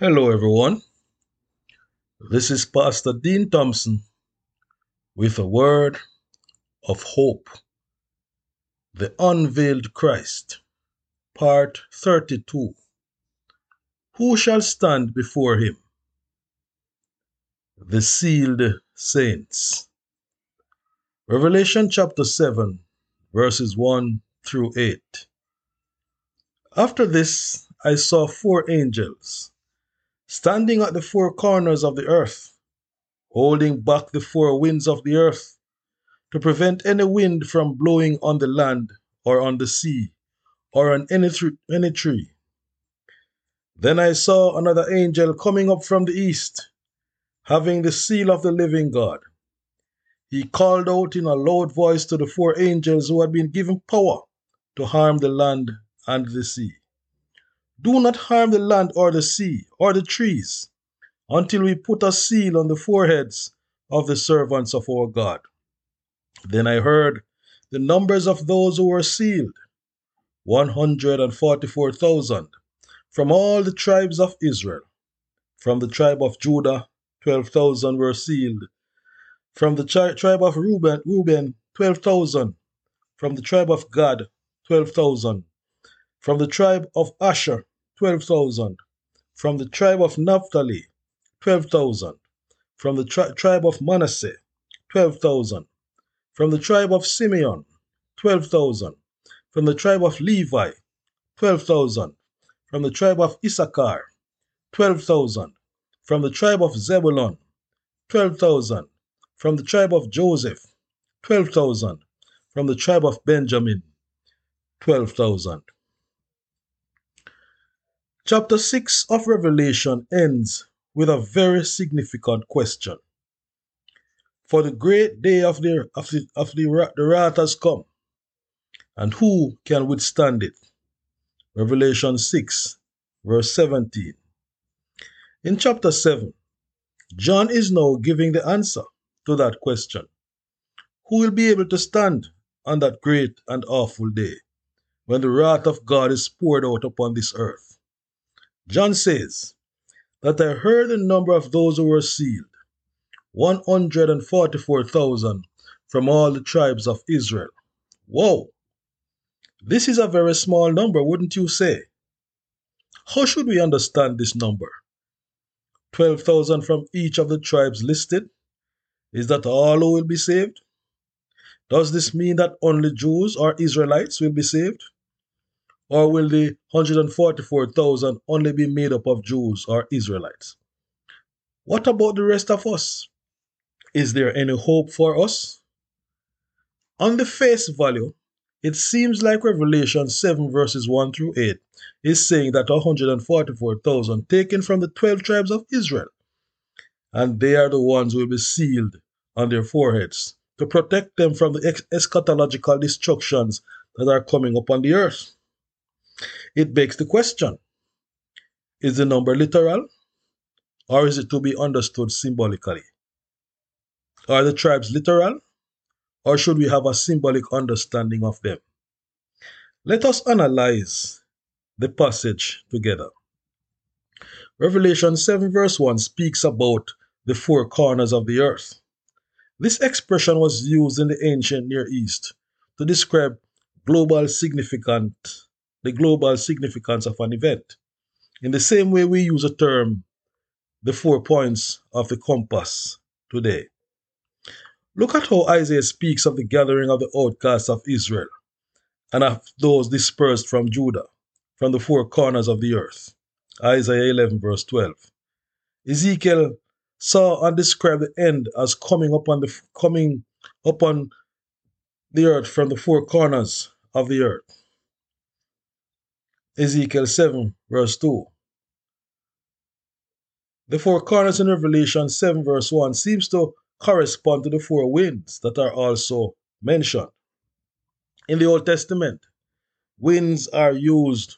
Hello, everyone. This is Pastor Dean Thompson with a word of hope. The Unveiled Christ, Part 32. Who shall stand before him? The Sealed Saints. Revelation chapter 7, verses 1 through 8. After this, I saw four angels standing at the four corners of the earth, holding back the four winds of the earth to prevent any wind from blowing on the land or on the sea or on any, thr- any tree. Then I saw another angel coming up from the east, having the seal of the living God. He called out in a loud voice to the four angels who had been given power to harm the land and the sea. Do not harm the land or the sea or the trees until we put a seal on the foreheads of the servants of our God. Then I heard the numbers of those who were sealed 144,000 from all the tribes of Israel. From the tribe of Judah, 12,000 were sealed. From the tri- tribe of Reuben, Reuben 12,000. From the tribe of Gad, 12,000. From the tribe of Asher, 12,000. From the tribe of Naphtali, 12,000. From the tri- tribe of Manasseh, 12,000. From the tribe of Simeon, 12,000. From the tribe of Levi, 12,000. From the tribe of Issachar, 12,000. From the tribe of Zebulun, 12,000. From the tribe of Joseph, 12,000. From the tribe of Benjamin, 12,000. Chapter 6 of Revelation ends with a very significant question. For the great day of the, of the, of the, the wrath has come, and who can withstand it? Revelation 6, verse 17. In chapter 7, John is now giving the answer to that question. Who will be able to stand on that great and awful day when the wrath of God is poured out upon this earth? John says that I heard the number of those who were sealed 144,000 from all the tribes of Israel. Whoa! This is a very small number, wouldn't you say? How should we understand this number? 12,000 from each of the tribes listed? Is that all who will be saved? Does this mean that only Jews or Israelites will be saved? Or will the 144,000 only be made up of Jews or Israelites? What about the rest of us? Is there any hope for us? On the face value, it seems like Revelation 7 verses 1 through 8 is saying that 144,000 taken from the 12 tribes of Israel, and they are the ones who will be sealed on their foreheads to protect them from the eschatological destructions that are coming upon the earth. It begs the question is the number literal or is it to be understood symbolically? Are the tribes literal or should we have a symbolic understanding of them? Let us analyze the passage together. Revelation 7, verse 1 speaks about the four corners of the earth. This expression was used in the ancient Near East to describe global significant, the global significance of an event. In the same way we use the term the four points of the compass today. Look at how Isaiah speaks of the gathering of the outcasts of Israel and of those dispersed from Judah, from the four corners of the earth. Isaiah 11, verse 12. Ezekiel saw and described the end as coming upon the coming upon the earth from the four corners of the earth. Ezekiel 7, verse 2. The four corners in Revelation 7, verse 1 seems to correspond to the four winds that are also mentioned. In the Old Testament, winds are used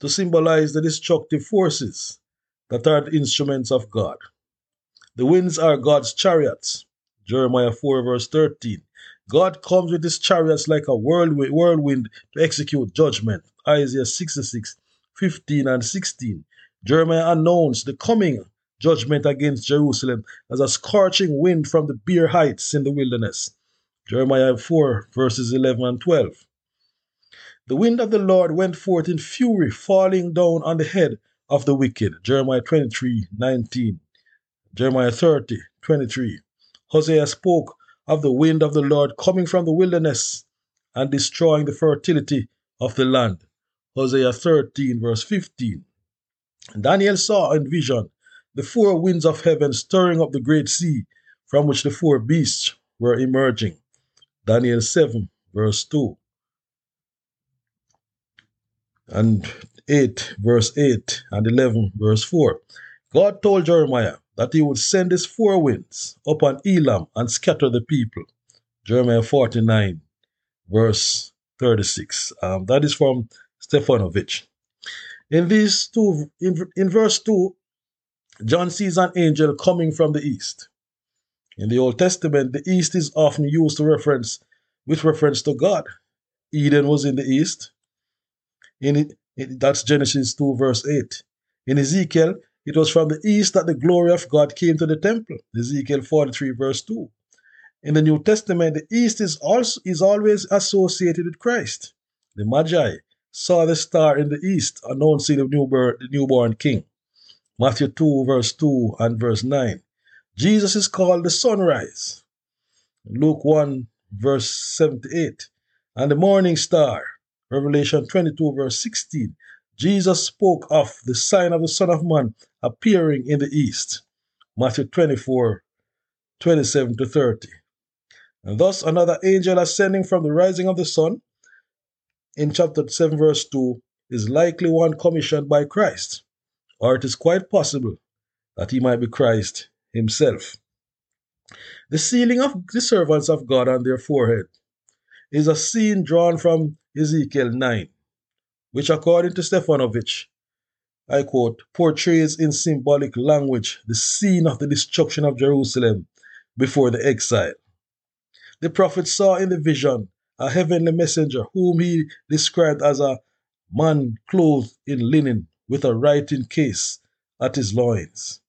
to symbolize the destructive forces that are the instruments of God. The winds are God's chariots. Jeremiah 4, verse 13. God comes with his chariots like a whirlwind, whirlwind to execute judgment. Isaiah 66, 15 and 16. Jeremiah announced the coming judgment against Jerusalem as a scorching wind from the bare heights in the wilderness. Jeremiah 4, verses 11 and 12. The wind of the Lord went forth in fury, falling down on the head of the wicked. Jeremiah 23, 19. Jeremiah 30, 23. Hosea spoke of the wind of the Lord coming from the wilderness and destroying the fertility of the land. Hosea 13, verse 15. Daniel saw in vision the four winds of heaven stirring up the great sea from which the four beasts were emerging. Daniel 7, verse 2. And 8, verse 8, and 11, verse 4. God told Jeremiah that he would send his four winds upon Elam and scatter the people. Jeremiah 49, verse 36. Um, that is from Stefanovic. In these two, in, in verse 2, John sees an angel coming from the east. In the Old Testament, the east is often used to reference with reference to God. Eden was in the east. In it, that's Genesis 2, verse 8. In Ezekiel, it was from the east that the glory of God came to the temple. Ezekiel 43, verse 2. In the New Testament, the east is also is always associated with Christ. The Magi saw the star in the east, announcing the newborn, the newborn king. Matthew 2, verse 2 and verse 9. Jesus is called the sunrise. Luke 1, verse 78. And the morning star. Revelation 22, verse 16. Jesus spoke of the sign of the Son of Man appearing in the east. Matthew 24, 27 to 30. And thus another angel ascending from the rising of the sun in chapter 7, verse 2 is likely one commissioned by Christ, or it is quite possible that he might be Christ himself. The sealing of the servants of God on their forehead is a scene drawn from Ezekiel 9, which, according to Stefanovic, I quote, portrays in symbolic language the scene of the destruction of Jerusalem before the exile. The prophet saw in the vision a heavenly messenger whom he described as a man clothed in linen with a writing case at his loins.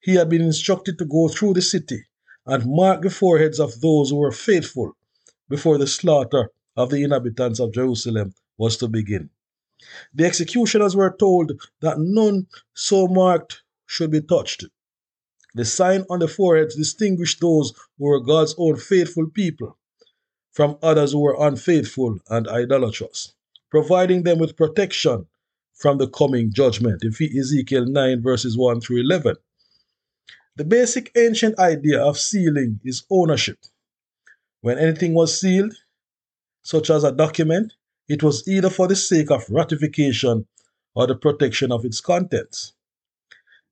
He had been instructed to go through the city and mark the foreheads of those who were faithful before the slaughter of the inhabitants of Jerusalem was to begin. The executioners were told that none so marked should be touched. The sign on the foreheads distinguished those who were God's own faithful people from others who were unfaithful and idolatrous, providing them with protection from the coming judgment. Ezekiel 9, verses 1 through 11. The basic ancient idea of sealing is ownership. When anything was sealed, such as a document, it was either for the sake of ratification or the protection of its contents.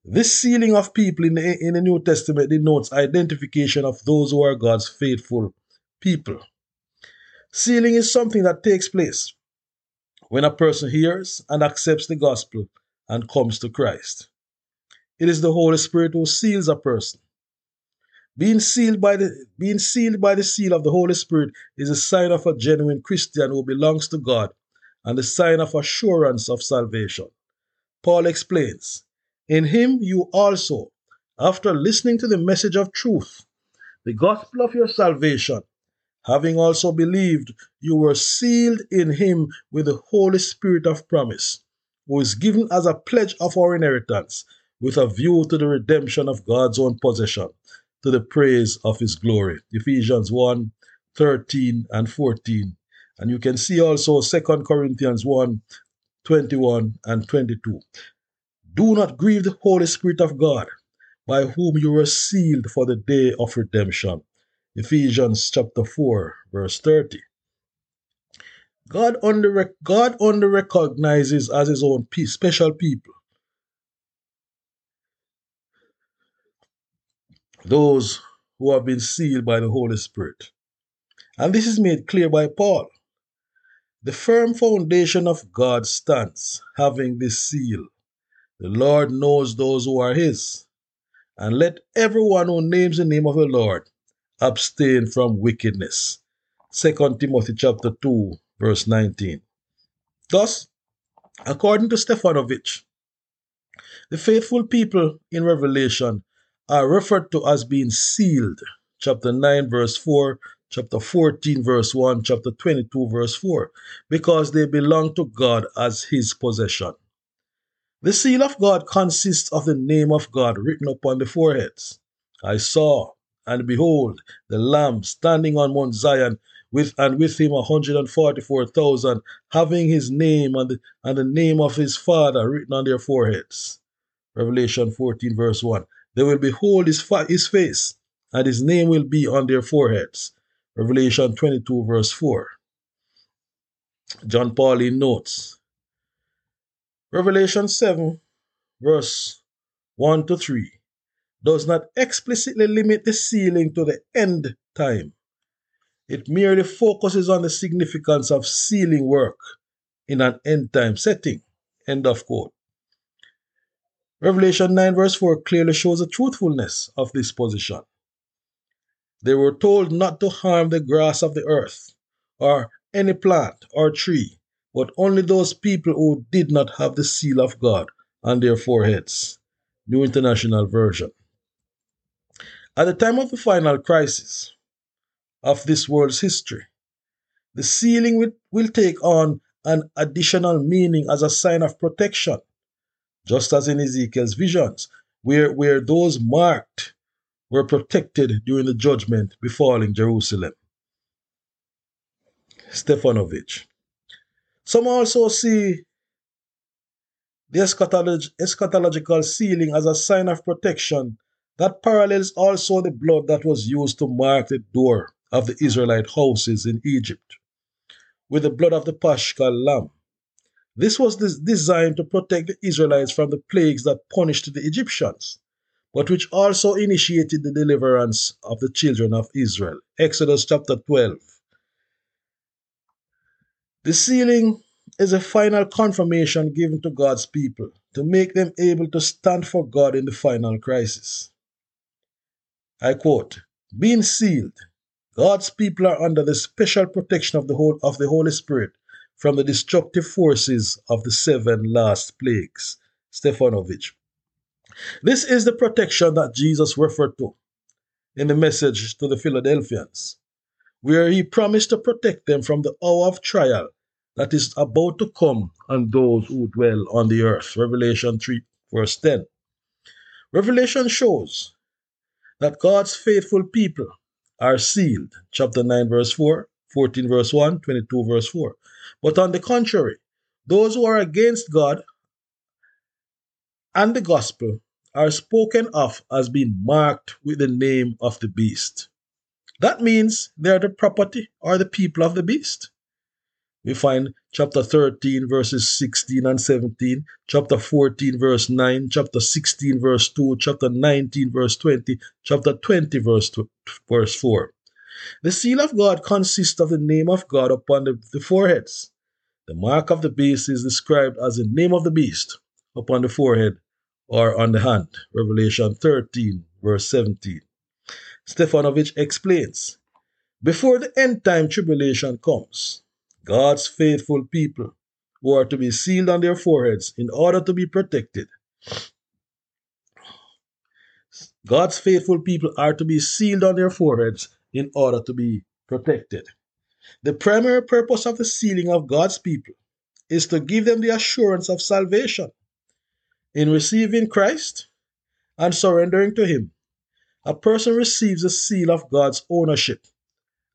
This sealing of people in the, in the New Testament denotes identification of those who are God's faithful people. Sealing is something that takes place when a person hears and accepts the gospel and comes to Christ. It is the Holy Spirit who seals a person. Being sealed by the being sealed by the seal of the Holy Spirit is a sign of a genuine Christian who belongs to God and a sign of assurance of salvation. Paul explains, in him you also, after listening to the message of truth, the gospel of your salvation, having also believed, you were sealed in him with the Holy Spirit of promise, who is given as a pledge of our inheritance, with a view to the redemption of God's own possession, to the praise of his glory. Ephesians 1 13 and 14. And you can see also 2 Corinthians 1 21 and 22. Do not grieve the Holy Spirit of God, by whom you were sealed for the day of redemption. Ephesians chapter 4, verse 30. God only, God only recognizes as his own special people those who have been sealed by the Holy Spirit. And this is made clear by Paul. The firm foundation of God stands, having this seal. The Lord knows those who are his. And let everyone who names the name of the Lord abstain from wickedness. 2 Timothy chapter 2, verse 19. Thus, according to Stefanovic, The faithful people in Revelation are referred to as being sealed. Chapter 9, verse 4, chapter 14, verse 1, chapter 22, verse 4, because they belong to God as his possession. The seal of God consists of the name of God written upon the foreheads. I saw, and behold, the Lamb standing on Mount Zion, with and with him a hundred and forty-four thousand, having his name and the, and the name of his Father written on their foreheads. Revelation 14, verse 1. They will behold his, fa- his face, and his name will be on their foreheads. Revelation 22, verse 4. Jon Paulien notes Revelation 7, verse 1 to 3, does not explicitly limit the sealing to the end time. It merely focuses on the significance of sealing work in an end time setting. End of quote. Revelation 9, verse 4 clearly shows the truthfulness of this position. They were told not to harm the grass of the earth, or any plant or tree, but only those people who did not have the seal of God on their foreheads. New International Version. At the time of the final crisis of this world's history, the sealing will, will take on an additional meaning as a sign of protection, just as in Ezekiel's visions, where, where those marked were protected during the judgment befalling Jerusalem. Stefanovic. Some also see the eschatolog- eschatological sealing as a sign of protection that parallels also the blood that was used to mark the door of the Israelite houses in Egypt with the blood of the Paschal lamb. This was des- designed to protect the Israelites from the plagues that punished the Egyptians, but which also initiated the deliverance of the children of Israel. Exodus chapter 12. The sealing is a final confirmation given to God's people to make them able to stand for God in the final crisis. I quote, being sealed, God's people are under the special protection of the, whole, of the Holy Spirit from the destructive forces of the seven last plagues. Stefanovic. This is the protection that Jesus referred to in the message to the Philadelphians, where he promised to protect them from the hour of trial that is about to come on those who dwell on the earth. Revelation 3, verse 10. Revelation shows that God's faithful people are sealed. Chapter 9, verse 4, 14, verse 1, 22, verse 4. But on the contrary, those who are against God and the gospel are spoken of as being marked with the name of the beast. That means they are the property or the people of the beast. We find chapter 13, verses 16 and 17, chapter 14, verse 9, chapter 16, verse 2, chapter 19, verse 20, chapter 20, verse, verse 4. The seal of God consists of the name of God upon the, the foreheads. The mark of the beast is described as the name of the beast upon the forehead or on the hand. Revelation 13, verse 17. Stefanovic explains Before the end time tribulation comes, God's faithful people who are to be sealed on their foreheads in order to be protected. God's faithful people are to be sealed on their foreheads in order to be protected. The primary purpose of the sealing of God's people is to give them the assurance of salvation. In receiving Christ and surrendering to Him, a person receives the seal of God's ownership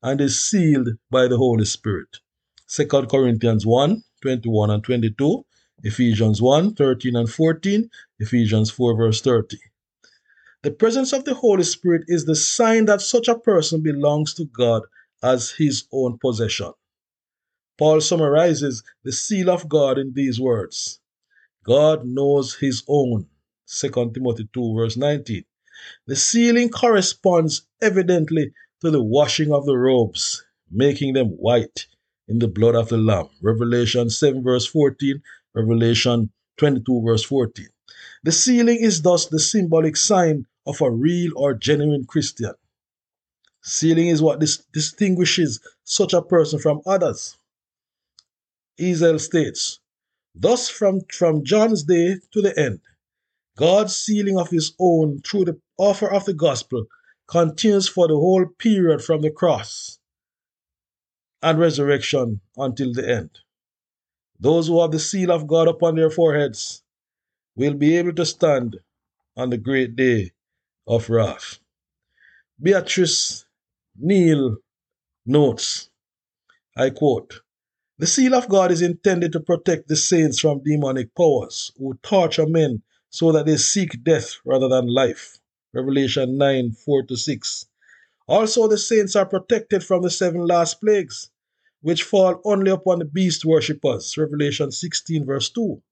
and is sealed by the Holy Spirit. 2 Corinthians 1 21 and 22, Ephesians 1 13 and 14, Ephesians 4 verse 30. The presence of the Holy Spirit is the sign that such a person belongs to God as his own possession. Paul summarizes the seal of God in these words God knows his own. 2 Timothy 2 verse 19. The sealing corresponds evidently to the washing of the robes, making them white in the blood of the Lamb. Revelation 7 verse 14, Revelation 22 verse 14. The sealing is thus the symbolic sign of a real or genuine Christian. Sealing is what dis- distinguishes such a person from others. Ezel states, Thus, from, from John's day to the end, God's sealing of his own through the offer of the gospel continues for the whole period from the cross and resurrection until the end. Those who have the seal of God upon their foreheads will be able to stand on the great day of wrath. Beatrice Neall notes, I quote, The seal of God is intended to protect the saints from demonic powers who torture men so that they seek death rather than life. Revelation 9 4 to 6. Also, the saints are protected from the seven last plagues, which fall only upon the beast worshippers. Revelation 16 verse 2.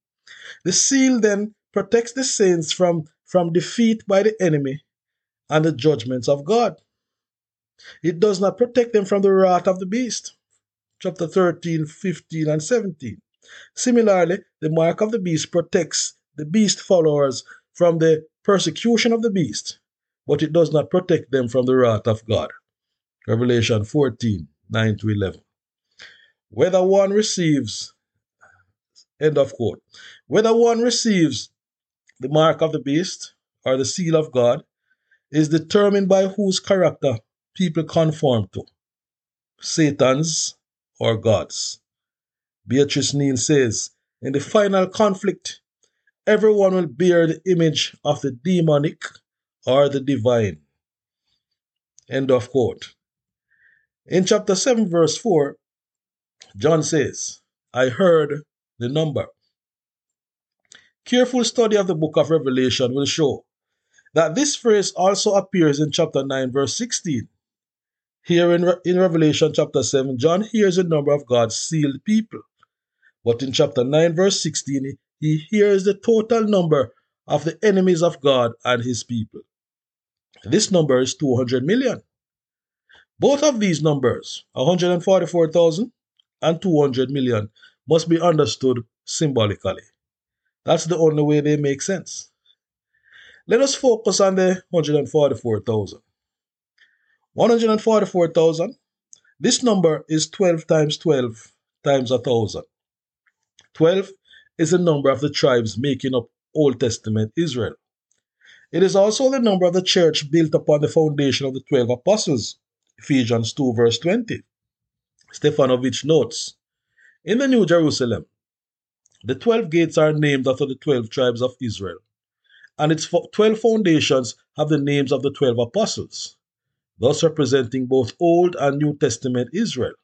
The seal then protects the saints from, from defeat by the enemy and the judgments of God. It does not protect them from the wrath of the beast. Chapter 13, 15, and 17. Similarly, the mark of the beast protects the beast followers from the persecution of the beast, but it does not protect them from the wrath of God. Revelation 14, 9 to 11. Whether one receives, end of quote, whether one receives the mark of the beast or the seal of God is determined by whose character people conform to Satan's or God's. Beatrice Neall says, in the final conflict, everyone will bear the image of the demonic or the divine. End of quote. In chapter 7, verse 4, John says, I heard the number. Careful study of the book of Revelation will show that this phrase also appears in chapter 9, verse 16. Here in, in Revelation chapter 7, John hears the number of God's sealed people. But in chapter 9, verse 16, he hears the total number of the enemies of God and his people. This number is 200 million. Both of these numbers, 144,000 and 200 million, must be understood symbolically. That's the only way they make sense. Let us focus on the 144,000. 144,000, this number is 12 times 12 times a 1,000. 12 is the number of the tribes making up Old Testament Israel. It is also the number of the church built upon the foundation of the 12 apostles. Ephesians 2, verse 20. Stefanovic notes In the New Jerusalem, the 12 gates are named after the 12 tribes of Israel, and its 12 foundations have the names of the 12 apostles, thus representing both Old and New Testament Israel.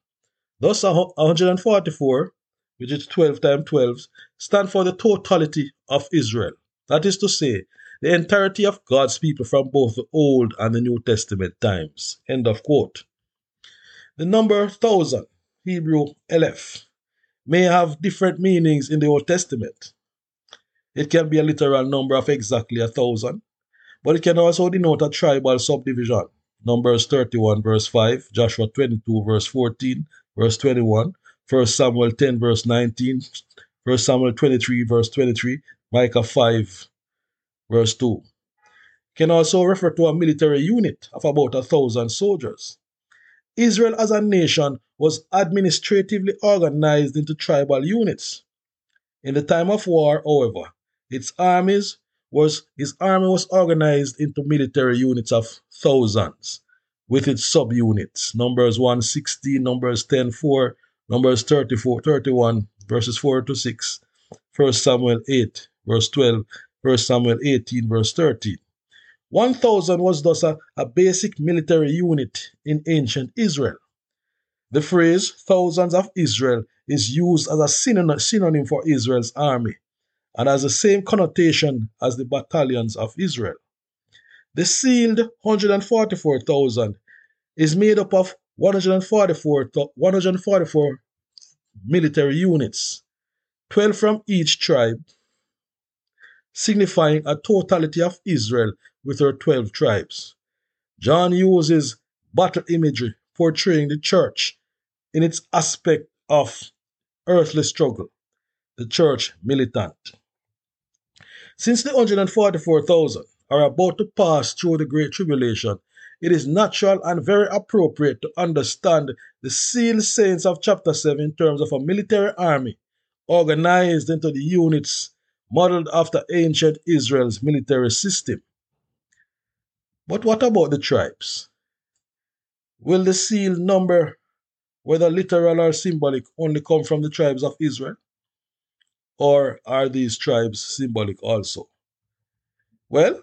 Thus, 144 which is 12 times 12, stand for the totality of Israel. That is to say, the entirety of God's people from both the Old and the New Testament times. End of quote. The number 1000, Hebrew Aleph, may have different meanings in the Old Testament. It can be a literal number of exactly a thousand, but it can also denote a tribal subdivision. Numbers 31, verse 5, Joshua 22, verse 14, verse 21, 1 Samuel 10, verse 19, 1 Samuel 23, verse 23, Micah 5, verse 2. Can also refer to a military unit of about a thousand soldiers. Israel as a nation was administratively organized into tribal units. In the time of war, however, its armies was his army was organized into military units of thousands with its subunits, numbers 116, numbers 10, 4, Numbers 34, 31, verses 4 to 6. 1 Samuel 8, verse 12. 1 Samuel 18, verse 13. 1,000 was thus a, a basic military unit in ancient Israel. The phrase thousands of Israel is used as a synonym for Israel's army and has the same connotation as the battalions of Israel. The sealed 144,000 is made up of 144, 144 military units, 12 from each tribe, signifying a totality of Israel with her 12 tribes. John uses battle imagery portraying the church in its aspect of earthly struggle, the church militant. Since the 144,000 are about to pass through the Great Tribulation, it is natural and very appropriate to understand the sealed saints of chapter 7 in terms of a military army organized into the units modeled after ancient Israel's military system. But what about the tribes? Will the seal number, whether literal or symbolic, only come from the tribes of Israel? Or are these tribes symbolic also? Well,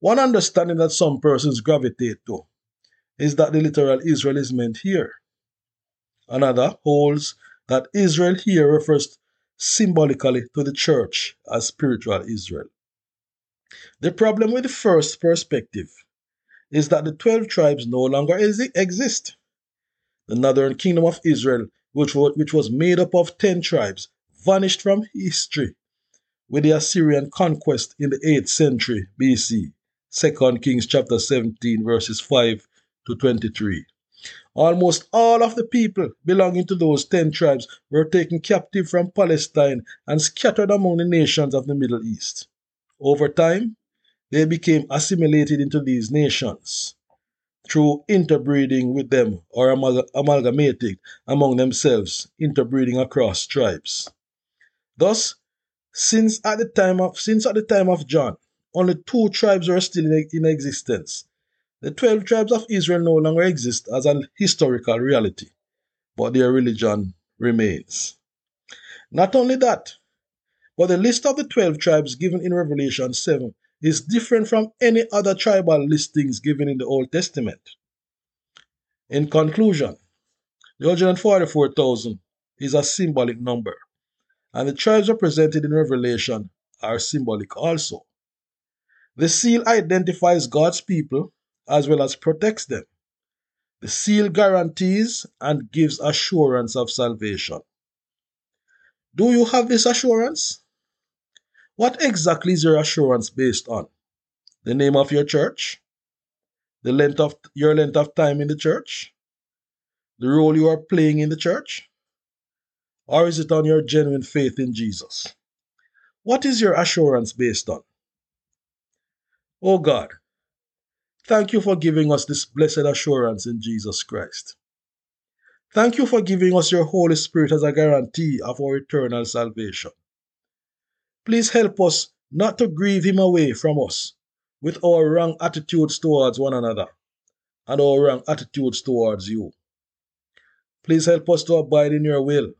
one understanding that some persons gravitate to is that the literal Israel is meant here. Another holds that Israel here refers symbolically to the church as spiritual Israel. The problem with the first perspective is that the 12 tribes no longer exist. The northern kingdom of Israel, which was, made up of 10 tribes, vanished from history with the Assyrian conquest in the 8th century BC. 2 Kings chapter 17 verses 5 to 23. Almost all of the people belonging to those 10 tribes were taken captive from Palestine and scattered among the nations of the Middle East. Over time, they became assimilated into these nations through interbreeding with them or amal- amalgamating among themselves, interbreeding across tribes. Thus, since at the time of since at the time of John, only two tribes were still in, existence. The twelve tribes of Israel no longer exist as a historical reality, but their religion remains. Not only that, but the list of the twelve tribes given in Revelation 7 is different from any other tribal listings given in the Old Testament. In conclusion, the 144,000 is a symbolic number, and the tribes represented in Revelation are symbolic also. The seal identifies God's people as well as protects them. The seal guarantees and gives assurance of salvation. Do you have this assurance? What exactly is your assurance based on? The name of your church? The length of your length of time in the church? The role you are playing in the church? Or is it on your genuine faith in Jesus? What is your assurance based on? Oh God, thank you for giving us this blessed assurance in Jesus Christ. Thank you for giving us your Holy Spirit as a guarantee of our eternal salvation. Please help us not to grieve him away from us with our wrong attitudes towards one another and our wrong attitudes towards you. Please help us to abide in your will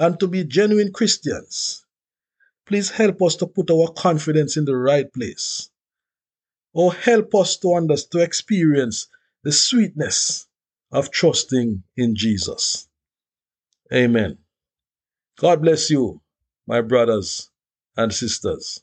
and to be genuine Christians. Please help us to put our confidence in the right place. Or help us to understand, to experience the sweetness of trusting in Jesus. Amen. God bless you, my brothers and sisters.